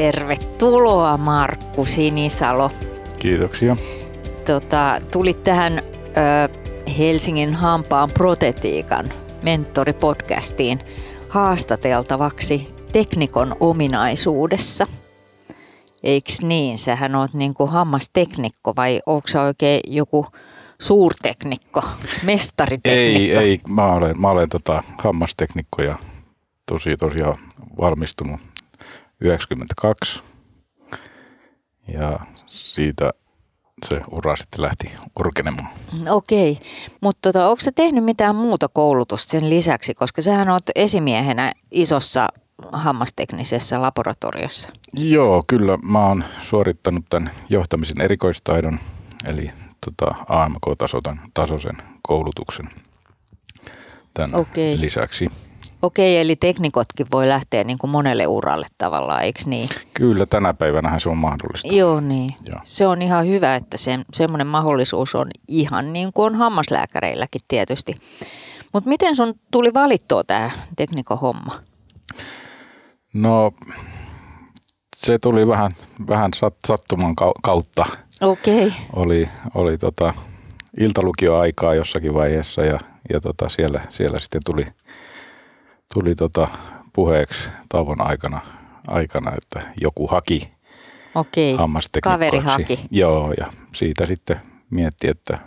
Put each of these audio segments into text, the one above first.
Tervetuloa Markku Sinisalo. Kiitoksia. Tota, tulit tähän ö, Helsingin hampaan protetiikan mentoripodcastiin haastateltavaksi teknikon ominaisuudessa. Eiks niin? Sähän oot niinku hammasteknikko vai onko sä oikein joku suurteknikko, mestariteknikko? Ei, ei. Mä olen, mä olen tota hammasteknikko ja tosi, tosiaan valmistunut 92. Ja siitä se ura sitten lähti urkenemaan. Okei, mutta tota, onko sä tehnyt mitään muuta koulutusta sen lisäksi, koska sähän oot esimiehenä isossa hammasteknisessä laboratoriossa. Joo, kyllä mä oon suorittanut tämän johtamisen erikoistaidon, eli tota AMK-tasoisen koulutuksen tämän Okei. lisäksi. Okei, eli teknikotkin voi lähteä niin kuin monelle uralle tavallaan, eikö niin? Kyllä, tänä päivänä se on mahdollista. Joo, niin. Joo. Se on ihan hyvä, että se, semmoinen mahdollisuus on ihan niin kuin on hammaslääkäreilläkin tietysti. Mutta miten sun tuli valittua tämä teknikohomma? No, se tuli vähän, vähän sat, sattuman kau- kautta. Okei, Oli, oli tota, iltalukioaikaa jossakin vaiheessa ja, ja tota, siellä, siellä sitten tuli, tuli tota, puheeksi tauon aikana, aikana, että joku haki okei. Kaveri haki. Joo, ja siitä sitten mietti, että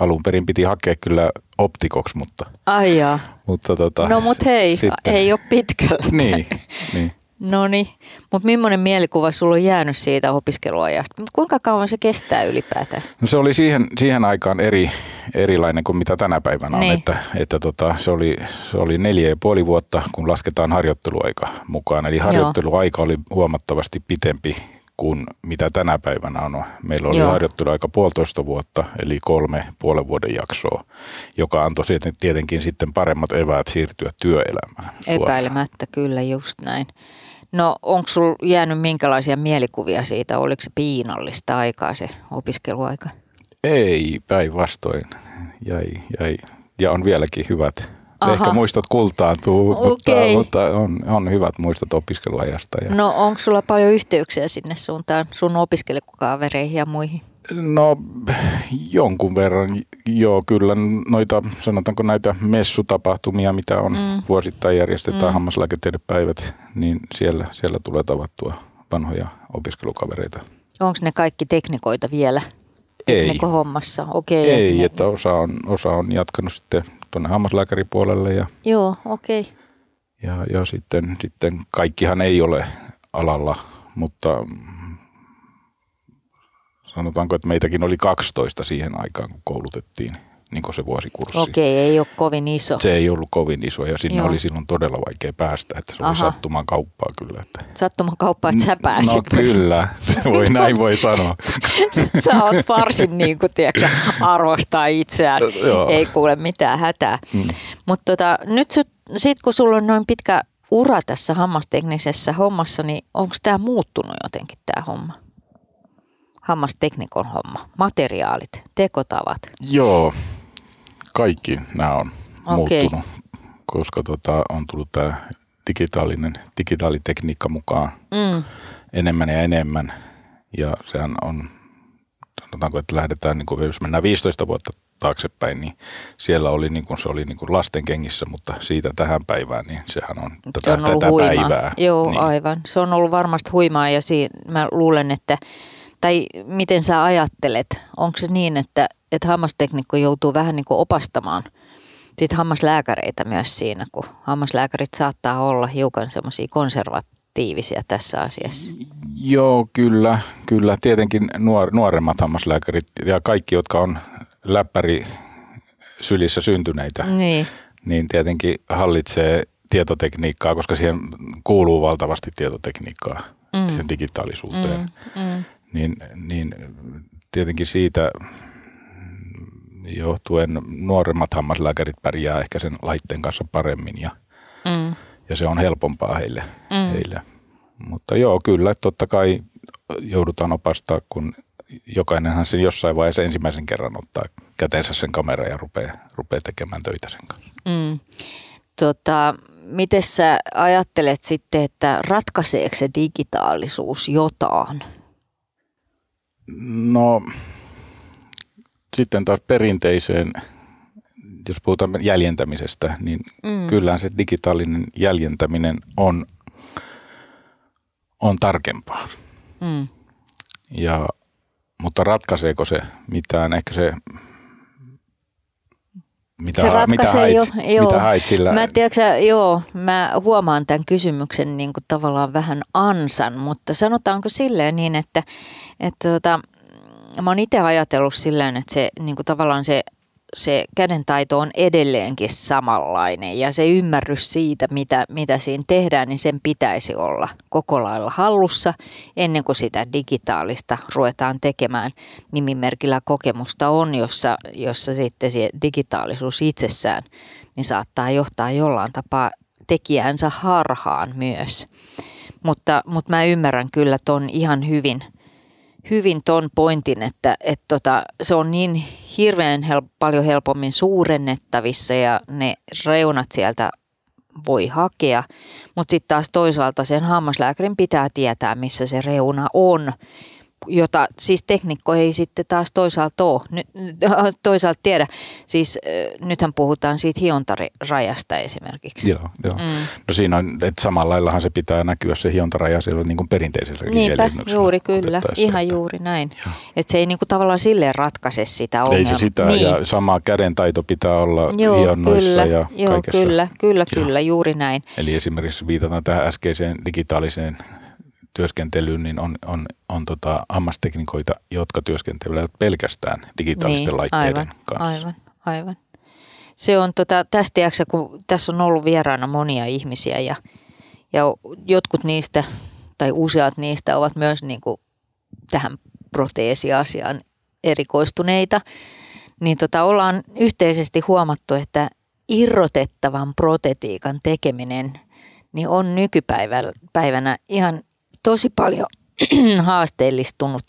alun perin piti hakea kyllä optikoksi, mutta, Ai jaa. mutta tota, No mut hei, sitten- ei ole pitkällä. Niin, niin. No niin, mutta millainen mielikuva sulla on jäänyt siitä opiskeluajasta? Kuinka kauan se kestää ylipäätään? No se oli siihen, siihen aikaan eri, erilainen kuin mitä tänä päivänä on, Niin. että, että tota, se, oli, se oli neljä ja puoli vuotta, kun lasketaan harjoitteluaika mukaan. Eli harjoitteluaika oli huomattavasti pitempi kuin mitä tänä päivänä on. Meillä oli Joo. harjoitteluaika puolitoista vuotta, eli kolme puolen vuoden jaksoa, joka antoi sitten tietenkin sitten paremmat eväät siirtyä työelämään. suoraan. Epäilemättä kyllä just näin. No onko sulla jäänyt minkälaisia mielikuvia siitä? Oliko se piinallista aikaa se opiskeluaika? Ei, päinvastoin. Jäi, jäi. Ja on vieläkin hyvät. Aha. Ehkä muistot kultaantuu, Okei. mutta, mutta on, on hyvät muistot opiskeluajasta. Ja No onko sulla paljon yhteyksiä sinne suuntaan sun opiskelijakavereihin ja muihin? No jonkun verran, joo kyllä noita, sanotaanko näitä messutapahtumia, mitä on mm. vuosittain järjestetään, mm. hammaslääketiedepäivät, niin siellä, siellä tulee tavattua vanhoja opiskelukavereita. Onko ne kaikki teknikoita vielä? Ei. Teknikohommassa? Okei. Ei, ne- että osa on, osa on jatkanut sitten tuonne hammaslääkäripuolelle ja Joo, okei. Ja, ja sitten, sitten kaikkihan ei ole alalla, mutta sanotaanko, että meitäkin oli 12 siihen aikaan, kun koulutettiin niin kuin se vuosikurssi. Okei, ei ole kovin iso. Se ei ollut kovin iso ja sinne Joo. oli silloin todella vaikea päästä, että se oli Aha. sattuman kauppaa kyllä. Että. Sattumakauppa, että sä pääsit. No kyllä, se voi, näin voi sanoa. sä oot varsin niin kuin, tiedätkö, arvostaa itseään. Joo. Ei kuule mitään hätää. Mm. Mutta tota, nyt sit kun sulla on noin pitkä ura tässä hammasteknisessä hommassa, niin onko tämä muuttunut jotenkin tämä homma? Hammasteknikon homma, materiaalit, tekotavat. Joo, kaikki nämä on Okei. muuttunut, koska tota, on tullut tämä digitaalinen, digitaalitekniikka mukaan. Mm. enemmän ja enemmän. Ja sehän on, sanotaanko, että lähdetään, niin kuin, jos mennään 15 vuotta taaksepäin, niin siellä oli, niin kuin, se oli niin kuin lasten kengissä, mutta siitä tähän päivään, niin sehän on tätä, Se on ollut tätä huimaa. päivää. Joo, niin. aivan. Se on ollut varmasti huimaa ja siinä, mä luulen, että, tai miten sä ajattelet, onko se niin, että, että hammasteknikko joutuu vähän niin kuin opastamaan sit hammaslääkäreitä myös siinä, kun hammaslääkärit saattaa olla hiukan semmoisia konservatiivisia tässä asiassa. Joo, kyllä, kyllä. Tietenkin nuor, nuoremmat hammaslääkärit ja kaikki, jotka on läppäri sylissä syntyneitä, Niin, niin tietenkin hallitsee tietotekniikkaa, koska siihen kuuluu valtavasti tietotekniikkaa, Mm. siihen digitaalisuuteen. mm, mm, niin, niin tietenkin siitä johtuen nuoremmat hammaslääkärit pärjää ehkä sen laitteen kanssa paremmin ja, mm, ja se on helpompaa heille. Mm. heille. Mutta joo, kyllä, totta kai joudutaan opastaa, kun jokainenhan sen jossain vaiheessa ensimmäisen kerran ottaa käteensä sen kamera ja rupeaa, rupeaa tekemään töitä sen kanssa. mm. Tota, miten sä ajattelet sitten, että ratkaiseeko se digitaalisuus jotain? No sitten taas perinteiseen, jos puhutaan jäljentämisestä, niin mm. kyllähän se digitaalinen jäljentäminen on, on tarkempaa. Mm. Ja, mutta ratkaiseeko se mitään? Ehkä se mitä, se ratkaisee mitä jo, hait, joo. Mitä hait sillä? Mä, tiedätkö, joo, mä huomaan tämän kysymyksen niin kuin tavallaan vähän ansan, mutta sanotaanko silleen niin, että, että tota, mä oon itse ajatellut silleen, että se niin kuin tavallaan se se kädentaito on edelleenkin samanlainen ja se ymmärrys siitä, mitä, mitä siinä tehdään, niin sen pitäisi olla koko lailla hallussa ennen kuin sitä digitaalista ruvetaan tekemään. Nimimerkillä kokemusta on, jossa, jossa sitten se digitaalisuus itsessään niin saattaa johtaa jollain tapaa tekijänsä harhaan myös. Mutta, mutta mä ymmärrän kyllä ton ihan hyvin – hyvin ton pointin, että, että tota, se on niin hirveän hel- paljon helpommin suurennettavissa ja ne reunat sieltä voi hakea, mutta sitten taas toisaalta sen hammaslääkärin pitää tietää, missä se reuna on jota siis teknikko ei sitten taas toisaalta ole, toisaalta tiedä. Siis nythän puhutaan siitä hiontarajasta esimerkiksi. Joo, joo. Mm. No siinä on, että samalla laillahan se pitää näkyä se hiontaraja siellä niin kuin perinteisellä Niinpä, juuri kyllä, ihan että, juuri näin. Että se ei niin kuin tavallaan silleen ratkaise sitä ongelmaa. Ei se sitä, niin. ja sama kädentaito pitää olla joo, hionnoissa kyllä, ja joo, kaikessa. Kyllä, kyllä, joo. kyllä, juuri näin. Eli esimerkiksi viitataan tähän äskeiseen digitaaliseen työskentelyyn, niin on, on, on tota hammasteknikoita, jotka työskentelevät pelkästään digitaalisten niin, laitteiden aivan, kanssa. Aivan, aivan. Se on tota, tästä jaksa, kun tässä on ollut vieraana monia ihmisiä ja, ja jotkut niistä tai useat niistä ovat myös niin kuin tähän proteesiasiaan erikoistuneita, niin tota, ollaan yhteisesti huomattu, että irrotettavan protetiikan tekeminen niin on nykypäivänä ihan tosi paljon haasteellistunut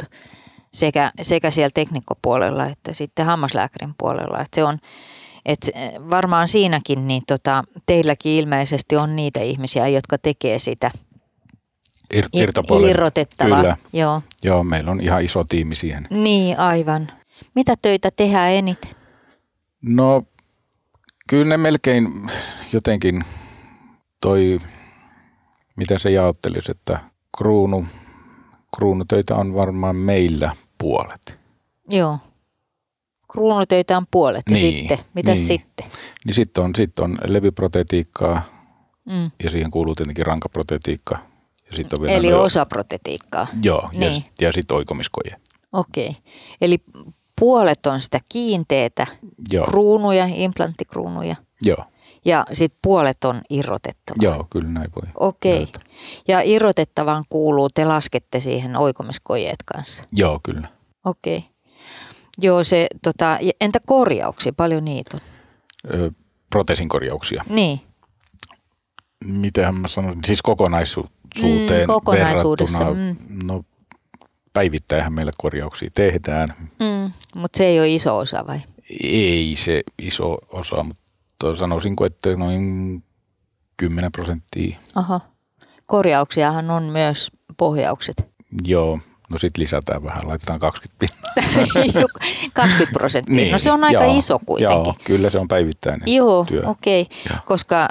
sekä, sekä siellä teknikkopuolella että sitten hammaslääkärin puolella. Että se on, että varmaan siinäkin niin tota, teilläkin ilmeisesti on niitä ihmisiä, jotka tekee sitä Ir- irrotettavaa. Kyllä. Joo. Joo, meillä on ihan iso tiimi siihen. Niin, aivan. Mitä töitä tehdään eniten? No, kyllä ne melkein jotenkin toi, miten se jaottelisi, että kruunu, kruunutöitä on varmaan meillä puolet. Joo. Kruunutöitä on puolet ja niin, sitten, mitä niin. sitten? Niin sitten on, sit on levyprotetiikkaa mm. ja siihen kuuluu tietenkin rankaprotetiikka. Ja sit on vielä Eli osa protetiikkaa. Joo, niin. ja, ja sitten oikomiskoje. Okei. Okay. Eli puolet on sitä kiinteetä, Joo. kruunuja, implanttikruunuja. Joo ja sitten puolet on irrotettava. Joo, kyllä näin voi. Okei. Okay. Ja irrotettavaan kuuluu, te laskette siihen oikomiskojeet kanssa. Joo, kyllä. Okei. Okay. Joo, se, tota, entä korjauksia, paljon niitä on? Ö, proteesin korjauksia. Niin. Mitenhän mä sanon, siis kokonaisuuteen mm, kokonaisuudessa. Mm. No päivittäinhän meillä korjauksia tehdään. Mm, mutta se ei ole iso osa vai? Ei se iso osa, mutta sanoisinko, että noin 10 prosenttia. Aha. Korjauksiahan on myös pohjaukset. Joo, no sitten lisätään vähän, laitetaan 20 pinnaa. 20 prosenttia, niin, no se on aika joo, iso kuitenkin. Joo, kyllä se on päivittäinen Joo, okei, okay. koska,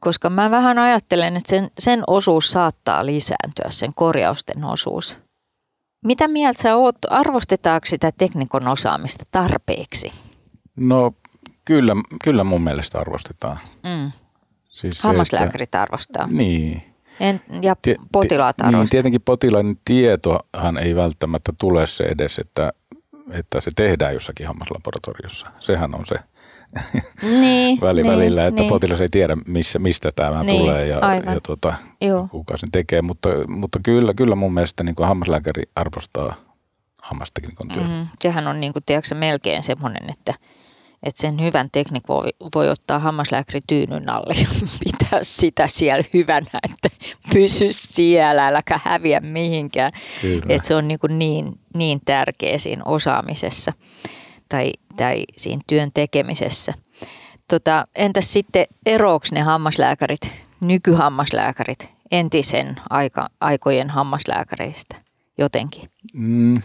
koska mä vähän ajattelen, että sen, sen osuus saattaa lisääntyä, sen korjausten osuus. Mitä mieltä sä oot, arvostetaanko sitä teknikon osaamista tarpeeksi? No Kyllä, kyllä mun mielestä arvostetaan. Mm. Siis Hammaslääkärit että, arvostaa. Niin. En, ja potilaat arvostaa. Niin, tietenkin potilaan tietohan ei välttämättä tule se edes, että, että se tehdään jossakin hammaslaboratoriossa. Sehän on se niin, väli, niin, välillä, että niin. potilas ei tiedä, missä, mistä tämä niin, tulee ja, ja tuota, kuka sen tekee. Mutta, mutta kyllä, kyllä mun mielestä niin kuin hammaslääkäri arvostaa hammasteknikon työtä. Mm, sehän on niin kuin, tiedätkö, melkein semmoinen, että – että sen hyvän teknik voi, voi ottaa hammaslääkäri tyynyn alle ja pitää sitä siellä hyvänä, että pysy siellä, äläkä häviä mihinkään. Että se on niin, niin, niin tärkeä siinä osaamisessa tai, tai siinä työn tekemisessä. tota, entäs sitten eroaks ne hammaslääkärit, nykyhammaslääkärit entisen aika, aikojen hammaslääkäreistä jotenkin? Mm,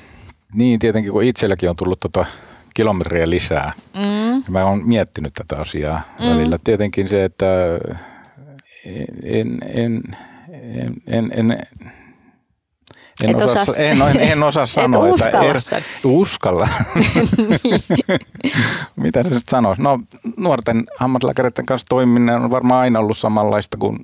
niin, tietenkin kun itselläkin on tullut tota kilometriä lisää. Mm. Mä oon miettinyt tätä asiaa mm. välillä. Tietenkin se, että en, en, en, en, en en osaa, osaa, en, en, en osaa sanoa. Et uskalla. Että er, uskalla. niin. Mitä se nyt sanoisi? No nuorten hammaslääkäreiden kanssa toimiminen on varmaan aina ollut samanlaista kuin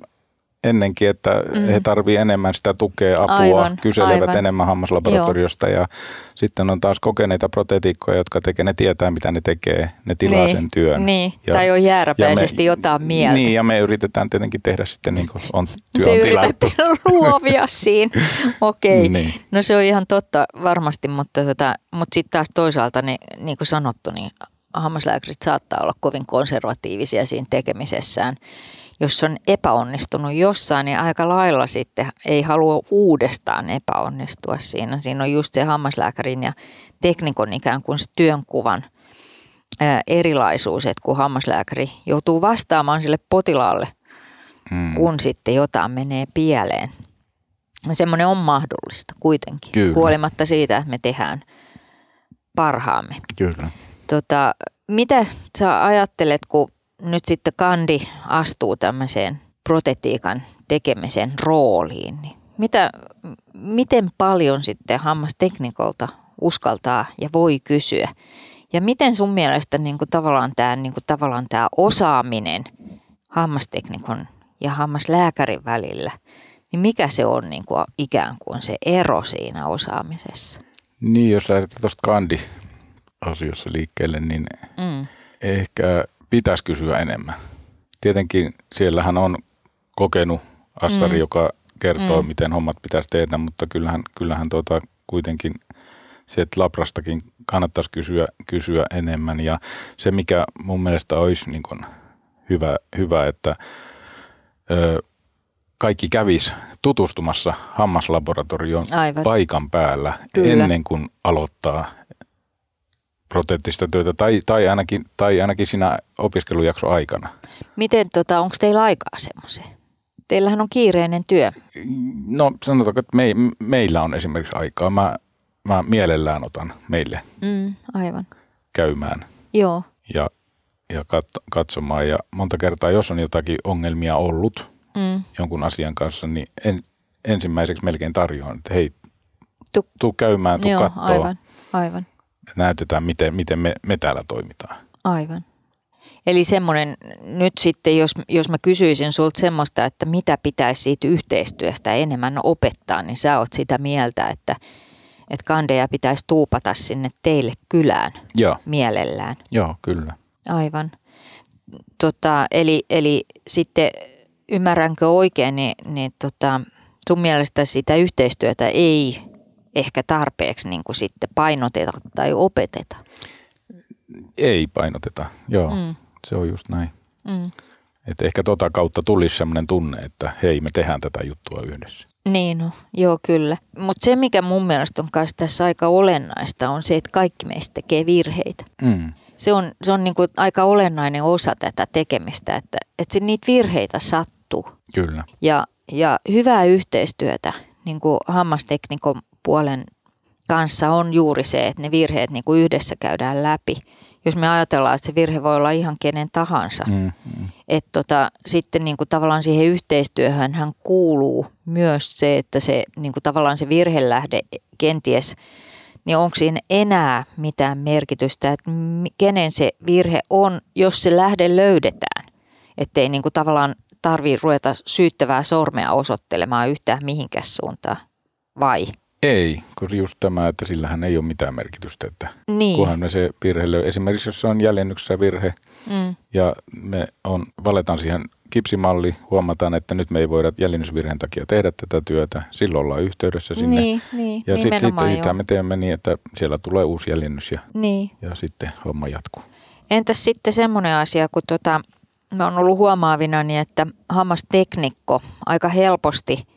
ennenkin, että mm. he tarvitsevat enemmän sitä tukea, apua, aivan, kyselevät aivan. enemmän hammaslaboratoriosta Joo. ja sitten on taas kokeneita protetiikkoja, jotka tekee, ne tietää mitä ne tekee, ne tilaa niin, sen työn. Niin, ja, tai on jääräpäisesti me, jotain mieltä. Niin, ja me yritetään tietenkin tehdä sitten niin kuin on työ Te yritätte luovia siinä, okei. Okay. Niin. No se on ihan totta varmasti, mutta, tota, mutta sitten taas toisaalta, niin, niin kuin sanottu, niin hammaslääkärit saattaa olla kovin konservatiivisia siinä tekemisessään jos on epäonnistunut jossain, niin aika lailla sitten ei halua uudestaan epäonnistua siinä. Siinä on just se hammaslääkärin ja teknikon ikään kuin se työnkuvan erilaisuus, että kun hammaslääkäri joutuu vastaamaan sille potilaalle, mm. kun sitten jotain menee pieleen. Semmoinen on mahdollista kuitenkin, Kyllä. kuolematta siitä, että me tehdään parhaamme. Kyllä. Tota, mitä sä ajattelet, kun nyt sitten kandi astuu tämmöiseen protetiikan tekemisen rooliin, niin mitä, miten paljon sitten hammasteknikolta uskaltaa ja voi kysyä? Ja miten sun mielestä niin kuin tavallaan, tämä, niin kuin tavallaan tämä osaaminen hammasteknikon ja hammaslääkärin välillä, niin mikä se on niin kuin ikään kuin se ero siinä osaamisessa? Niin, jos lähdetään tuosta kandi-asiossa liikkeelle, niin mm. ehkä pitäisi kysyä enemmän. Tietenkin siellähän on kokenut assari, mm. joka kertoo, mm. miten hommat pitäisi tehdä, mutta kyllähän, kyllähän tuota, kuitenkin sieltä Labrastakin kannattaisi kysyä, kysyä enemmän. Ja se, mikä mun mielestä olisi niin kuin hyvä, hyvä, että ö, kaikki kävis tutustumassa hammaslaboratorioon Aivan. paikan päällä Kyllä. ennen kuin aloittaa proteettista työtä tai, tai, ainakin, tai ainakin siinä opiskelujakso aikana. Miten, tota, onko teillä aikaa semmoiseen? Teillähän on kiireinen työ. No sanotaanko, että me, meillä on esimerkiksi aikaa. Mä, mä mielellään otan meille mm, aivan. käymään Joo. ja, ja katsomaan. Ja monta kertaa, jos on jotakin ongelmia ollut mm. jonkun asian kanssa, niin en, ensimmäiseksi melkein tarjoan, että hei, tu, tuu käymään, tuu Joo, aivan, aivan näytetään, miten, miten me, me täällä toimitaan. Aivan. Eli semmoinen, nyt sitten jos, jos mä kysyisin sulta semmoista, että mitä pitäisi siitä yhteistyöstä enemmän opettaa, niin sä oot sitä mieltä, että, että kandeja pitäisi tuupata sinne teille kylään Joo. mielellään. Joo, kyllä. Aivan. Tota, eli, eli sitten ymmärränkö oikein, niin, niin tota, sun mielestä sitä yhteistyötä ei ehkä tarpeeksi niin kuin sitten painoteta tai opeteta? Ei painoteta, joo. Mm. Se on just näin. Mm. Että ehkä tota kautta tulisi sellainen tunne, että hei, me tehdään tätä juttua yhdessä. Niin, no, joo kyllä. Mutta se, mikä mun mielestä on myös tässä aika olennaista, on se, että kaikki meistä tekee virheitä. Mm. Se on, se on niinku aika olennainen osa tätä tekemistä, että, että se, niitä virheitä sattuu. Kyllä. Ja, ja hyvää yhteistyötä niin kuin hammasteknikon puolen kanssa on juuri se, että ne virheet niin kuin yhdessä käydään läpi. Jos me ajatellaan, että se virhe voi olla ihan kenen tahansa, mm, mm. että tota, sitten niin kuin tavallaan siihen yhteistyöhön hän kuuluu myös se, että se niin kuin tavallaan se virhelähde kenties, niin onko siinä enää mitään merkitystä, että kenen se virhe on, jos se lähde löydetään. Että ei niin kuin tavallaan tarvitse ruveta syyttävää sormea osoittelemaan yhtään mihinkään suuntaan, vai? Ei, koska just tämä, että sillähän ei ole mitään merkitystä. Että niin. Kunhan me se virhe, esimerkiksi jos se on jäljennyksessä virhe mm. ja me on, valetaan siihen kipsimalli, huomataan, että nyt me ei voida jäljennysvirheen takia tehdä tätä työtä, silloin ollaan yhteydessä sinne. Niin, niin, ja sitten sit, sit me teemme niin, että siellä tulee uusi jäljennys ja, niin. ja sitten homma jatkuu. Entäs sitten semmoinen asia, kun tota, mä oon ollut huomaavina, niin että hammasteknikko aika helposti –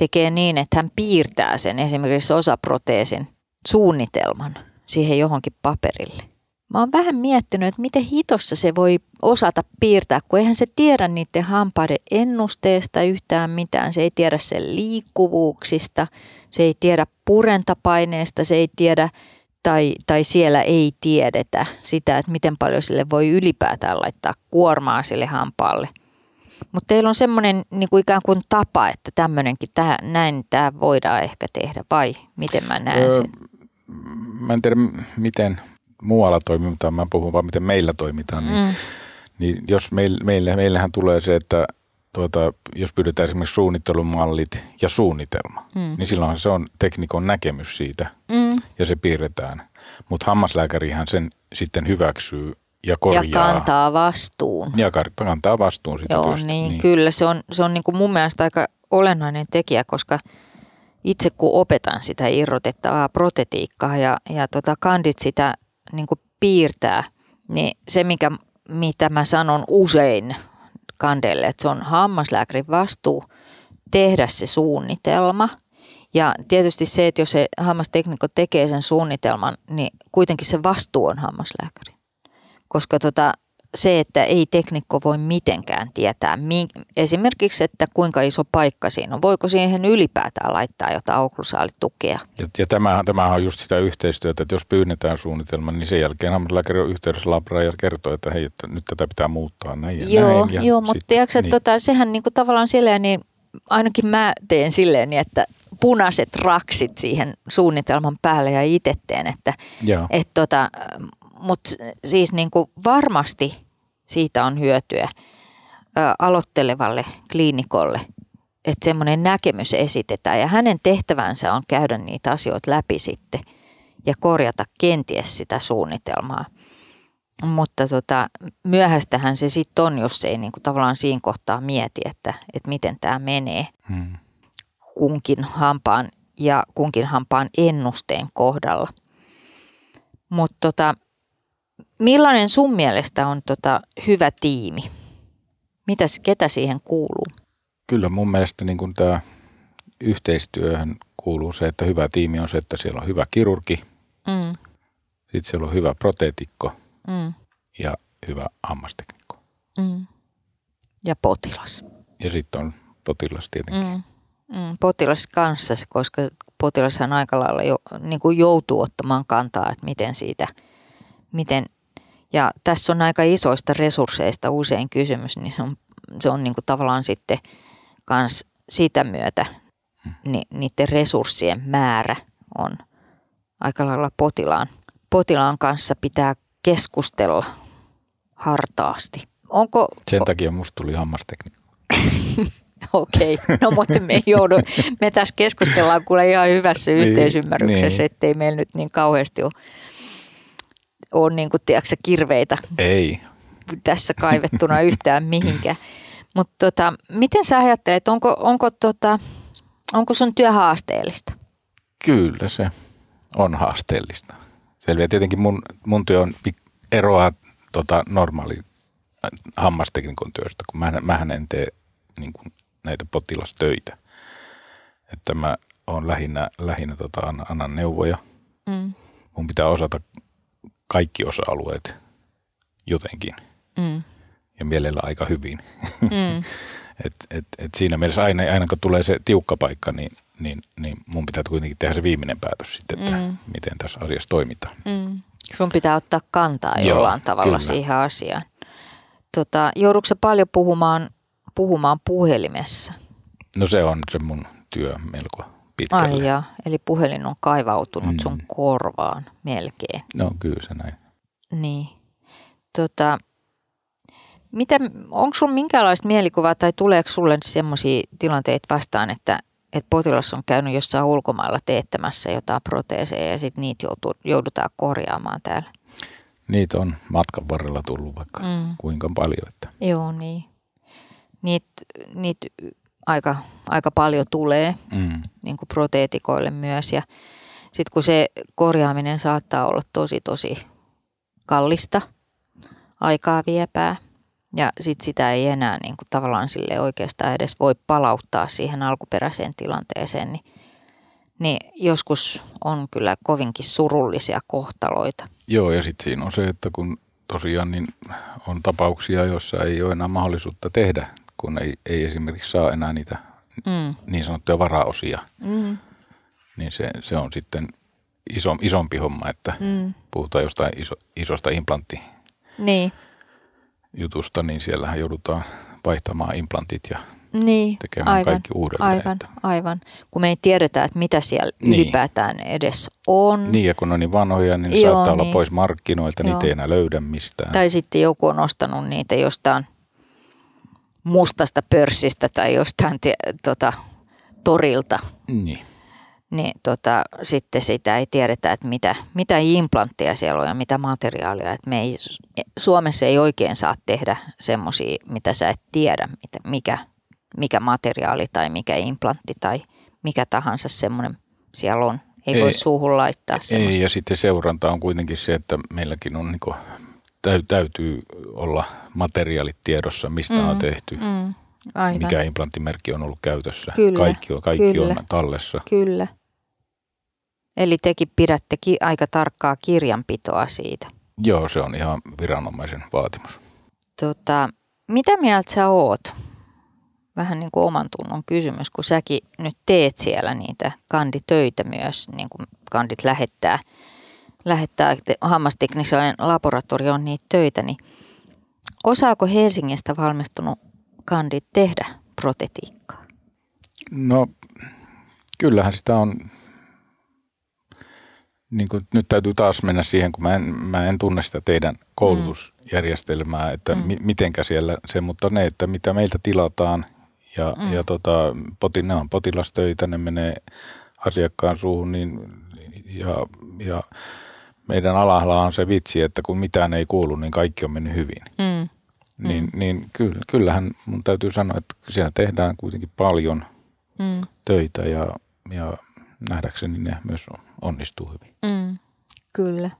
tekee niin, että hän piirtää sen esimerkiksi osaproteesin suunnitelman siihen johonkin paperille. Mä oon vähän miettinyt, että miten hitossa se voi osata piirtää, kun eihän se tiedä niiden hampaiden ennusteesta yhtään mitään. Se ei tiedä sen liikkuvuuksista, se ei tiedä purentapaineesta, se ei tiedä tai, tai siellä ei tiedetä sitä, että miten paljon sille voi ylipäätään laittaa kuormaa sille hampaalle. Mutta teillä on semmoinen niin kuin ikään kuin tapa, että tämmöinenkin, tähän, näin tämä voidaan ehkä tehdä, vai miten mä näen öö, sen? Mä en tiedä, miten muualla toimitaan, mä puhun vaan miten meillä toimitaan. Niin, mm. niin jos meil, meille, meillähän tulee se, että tuota, jos pyydetään esimerkiksi suunnittelumallit ja suunnitelma, mm. niin silloin se on teknikon näkemys siitä mm. ja se piirretään. Mutta hammaslääkärihän sen sitten hyväksyy ja korjaa. Ja kantaa vastuun. Ja kantaa vastuun siitä Joo, työstä. Niin, niin. kyllä. Se on, se on niin kuin mun mielestä aika olennainen tekijä, koska itse kun opetan sitä irrotettavaa protetiikkaa ja, ja tota kandit sitä niin kuin piirtää, niin se mikä, mitä mä sanon usein kandelle, että se on hammaslääkärin vastuu tehdä se suunnitelma. Ja tietysti se, että jos se hammasteknikko tekee sen suunnitelman, niin kuitenkin se vastuu on hammaslääkäri. Koska tota, se, että ei teknikko voi mitenkään tietää, esimerkiksi, että kuinka iso paikka siinä on, voiko siihen ylipäätään laittaa jotain oklusaalitukea. Ja, ja tämä, tämä on just sitä yhteistyötä, että jos pyydetään suunnitelma, niin sen jälkeen hammaslääkäri on yhteydessä labraan ja kertoo, että hei, että nyt tätä pitää muuttaa näin ja joo, näin. Ja joo, mutta tiedätkö, niin. tota, sehän niinku tavallaan silleen, niin ainakin mä teen silleen, niin että punaiset raksit siihen suunnitelman päälle ja itse teen, että et tota, mutta siis niin kuin varmasti siitä on hyötyä ä, aloittelevalle kliinikolle, että semmoinen näkemys esitetään ja hänen tehtävänsä on käydä niitä asioita läpi sitten ja korjata kenties sitä suunnitelmaa. Mutta tota, myöhäistähän se sitten on, jos ei niinku tavallaan siinä kohtaa mieti, että, että miten tämä menee hmm. kunkin hampaan ja kunkin hampaan ennusteen kohdalla. Mutta tota, Millainen sun mielestä on tota hyvä tiimi? Mitäs, ketä siihen kuuluu? Kyllä mun mielestä niin kun tämä yhteistyöhön kuuluu se, että hyvä tiimi on se, että siellä on hyvä kirurgi, mm. sitten siellä on hyvä proteetikko mm. ja hyvä hammasteknikko. Mm. Ja potilas. Ja sitten on potilas tietenkin. Mm. Mm, potilas kanssa, koska potilashan aika lailla jo, niin kuin joutuu ottamaan kantaa, että miten siitä, miten ja tässä on aika isoista resursseista usein kysymys, niin se on, se on niin kuin tavallaan sitten kans sitä myötä niin niiden resurssien määrä on aika lailla potilaan, potilaan kanssa pitää keskustella hartaasti. Onko, Sen takia musta tuli hammastekniikka. Okei, okay. no mutta me joudu, me tässä keskustellaan kuule ihan hyvässä niin, yhteisymmärryksessä, niin. ettei meillä nyt niin kauheasti ole ole niin kuin, tiedätkö, kirveitä Ei. tässä kaivettuna yhtään mihinkään. Mutta tota, miten sä ajattelet, onko, onko, tota, onko sun työ haasteellista? Kyllä se on haasteellista. Selviä tietenkin mun, mun työ on eroa tota, normaali hammasteknikon työstä, kun mä, mähän en tee niin kuin, näitä potilastöitä. Että mä oon lähinnä, lähinnä tota, annan neuvoja. Mm. Mun pitää osata kaikki osa-alueet jotenkin. Mm. Ja mielellä aika hyvin. Mm. et, et, et siinä mielessä aina, aina kun tulee se tiukka paikka, niin, niin, niin mun pitää kuitenkin tehdä se viimeinen päätös sitten, että mm. miten tässä asiassa toimitaan. Mm. Sun pitää ottaa kantaa Joo, jollain tavalla kyllä. siihen asiaan. Tota, joudutko paljon puhumaan, puhumaan puhelimessa? No se on se mun työ melko pitkälle. Ai ja, eli puhelin on kaivautunut mm. sun korvaan melkein. No kyllä se näin. Niin. Tota, mitä, onko sinulla minkälaista mielikuvaa tai tuleeko sinulle sellaisia tilanteita vastaan, että, että potilas on käynyt jossain ulkomailla teettämässä jotain proteeseja ja sitten niitä joutuu, joudutaan korjaamaan täällä? Niitä on matkan varrella tullut vaikka mm. kuinka paljon. Että. Joo, niin. Niitä niit aika, aika paljon tulee mm. niin kuin proteetikoille myös. Ja sitten kun se korjaaminen saattaa olla tosi tosi kallista, aikaa viepää ja sitten sitä ei enää niin kuin tavallaan sille oikeastaan edes voi palauttaa siihen alkuperäiseen tilanteeseen, niin, niin joskus on kyllä kovinkin surullisia kohtaloita. Joo, ja sitten siinä on se, että kun tosiaan niin on tapauksia, joissa ei ole enää mahdollisuutta tehdä, kun ei, ei esimerkiksi saa enää niitä mm. niin sanottuja varaosia, mm. niin se, se on sitten iso, isompi homma, että mm. puhutaan jostain iso, isosta implantti niin. jutusta, niin siellähän joudutaan vaihtamaan implantit ja niin, tekemään aivan, kaikki uudelleen. Aivan, että. aivan. Kun me ei tiedetä, että mitä siellä niin. ylipäätään edes on. Niin, ja kun on niin vanhoja, niin Joo, saattaa niin. olla pois markkinoilta, Joo. niitä ei enää löydä mistään. Tai sitten joku on ostanut niitä jostain mustasta pörssistä tai jostain tota, torilta. Niin. Niin tota, sitten sitä ei tiedetä, että mitä, mitä implantteja siellä on ja mitä materiaalia. Että me ei, Suomessa ei oikein saa tehdä semmoisia, mitä sä et tiedä, mikä, mikä materiaali tai mikä implantti tai mikä tahansa semmoinen siellä on. Ei, ei voi suuhun laittaa semmoista. Ei, ja sitten seuranta on kuitenkin se, että meilläkin on niin täytyy olla materiaalit tiedossa, mistä mm, on tehty. Mm, aivan. Mikä implanttimerkki on ollut käytössä. Kyllä, kaikki on, kaikki kyllä, on tallessa. Kyllä. Eli tekin pidätte ki- aika tarkkaa kirjanpitoa siitä. Joo, se on ihan viranomaisen vaatimus. Tota, mitä mieltä sä oot? Vähän niin kuin oman tunnon kysymys, kun säkin nyt teet siellä niitä kanditöitä myös, niin kuin kandit lähettää – lähettää hammastekniseen laboratorioon niitä töitä, niin osaako Helsingistä valmistunut kandit tehdä protetiikkaa? No kyllähän sitä on, niin kuin, nyt täytyy taas mennä siihen, kun mä en, mä en tunne sitä teidän koulutusjärjestelmää, että mm. mi, mitenkä siellä se, mutta ne, että mitä meiltä tilataan ja, mm. ja tota, poti, ne on potilastöitä, ne menee asiakkaan suuhun niin, ja, ja meidän alalla on se vitsi, että kun mitään ei kuulu, niin kaikki on mennyt hyvin. Mm. Niin, mm. niin kyllähän mun täytyy sanoa, että siellä tehdään kuitenkin paljon mm. töitä ja, ja nähdäkseni ne myös onnistuu hyvin. Mm. Kyllä.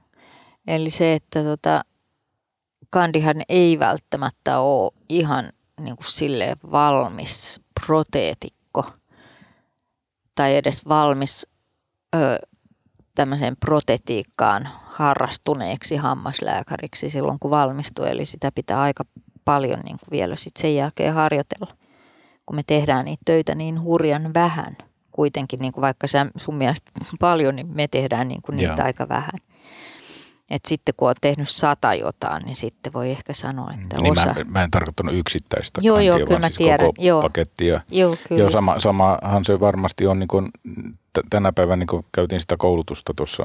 Eli se, että tota, kandihan ei välttämättä ole ihan niin kuin sille valmis proteetikko tai edes valmis ö, tämmöiseen protetiikkaan harrastuneeksi hammaslääkäriksi silloin, kun valmistui. Eli sitä pitää aika paljon niin kuin vielä sit sen jälkeen harjoitella, kun me tehdään niitä töitä niin hurjan vähän. Kuitenkin, niin kuin vaikka sä, sun mielestä paljon, niin me tehdään niin kuin niitä Joo. aika vähän. Et sitten kun on tehnyt sata jotain, niin sitten voi ehkä sanoa, että niin osa... Mä, mä en tarkoittanut yksittäistä joo, joo, kyllä mä siis tiedän. koko joo. pakettia. Joo, kyllä. Joo, sama, samahan se varmasti on, niin kuin, tänä päivänä niin käytiin sitä koulutusta tuossa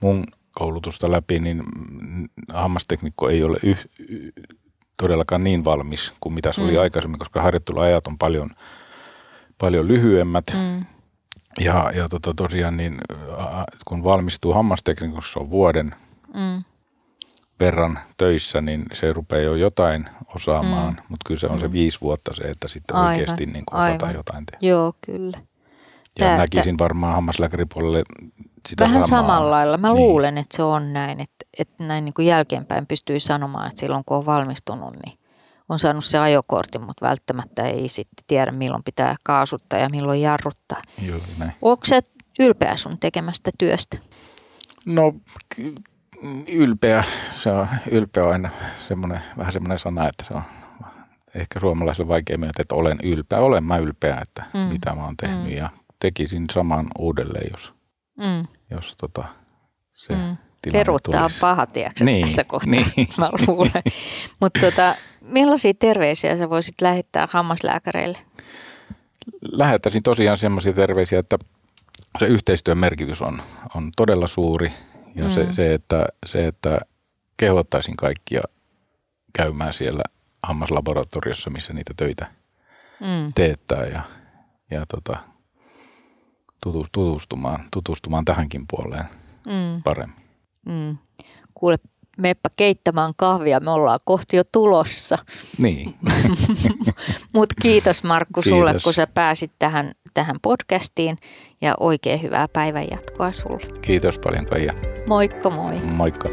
mun koulutusta läpi, niin hammasteknikko ei ole yh, todellakaan niin valmis kuin mitä se mm. oli aikaisemmin, koska harjoitteluajat on paljon, paljon lyhyemmät. Mm. Ja, ja tota, tosiaan niin, kun valmistuu hammasteknikossa on vuoden mm. verran töissä, niin se rupeaa jo jotain osaamaan, mm. mutta kyllä se on se mm. viisi vuotta se, että sitten aivan, oikeasti niin osataan jotain tehdä. Joo, kyllä. Ja Tää, näkisin varmaan hammaslääkäripuolelle sitä Vähän samaa. samalla lailla. Mä niin. luulen, että se on näin, että, että näin niin kuin jälkeenpäin pystyy sanomaan, että silloin kun on valmistunut, niin on saanut se ajokortin, mutta välttämättä ei sitten tiedä, milloin pitää kaasuttaa ja milloin jarruttaa. Näin. Onko se ylpeä sun tekemästä työstä? No ylpeä, se on ylpeä on aina semmoinen, vähän semmoinen sana, että se on ehkä suomalaisille vaikea myöntää, että olen ylpeä. Olen mä ylpeä, että mm. mitä mä oon tehnyt mm. ja tekisin saman uudelleen, jos, mm. jos tota, se mm. Peruuttaa tulisi. paha, tiedätkö, niin, tässä kohtaa, niin. mä luulen. Mutta tota, millaisia terveisiä sä voisit lähettää hammaslääkäreille? Lähettäisin tosiaan semmoisia terveisiä, että se yhteistyön merkitys on, on todella suuri ja mm. se, se, että, se, että kehottaisin kaikkia käymään siellä hammaslaboratoriossa, missä niitä töitä mm. teettää ja, ja tota, tutustumaan, tutustumaan tähänkin puoleen mm. paremmin. Mm. Kuule, meppä keittämään kahvia, me ollaan kohti jo tulossa. Niin. Mutta kiitos Markku kiitos. sulle, kun sä pääsit tähän, tähän podcastiin ja oikein hyvää päivän jatkoa sulle. Kiitos paljon Kaija. Moikka moi. Moikka.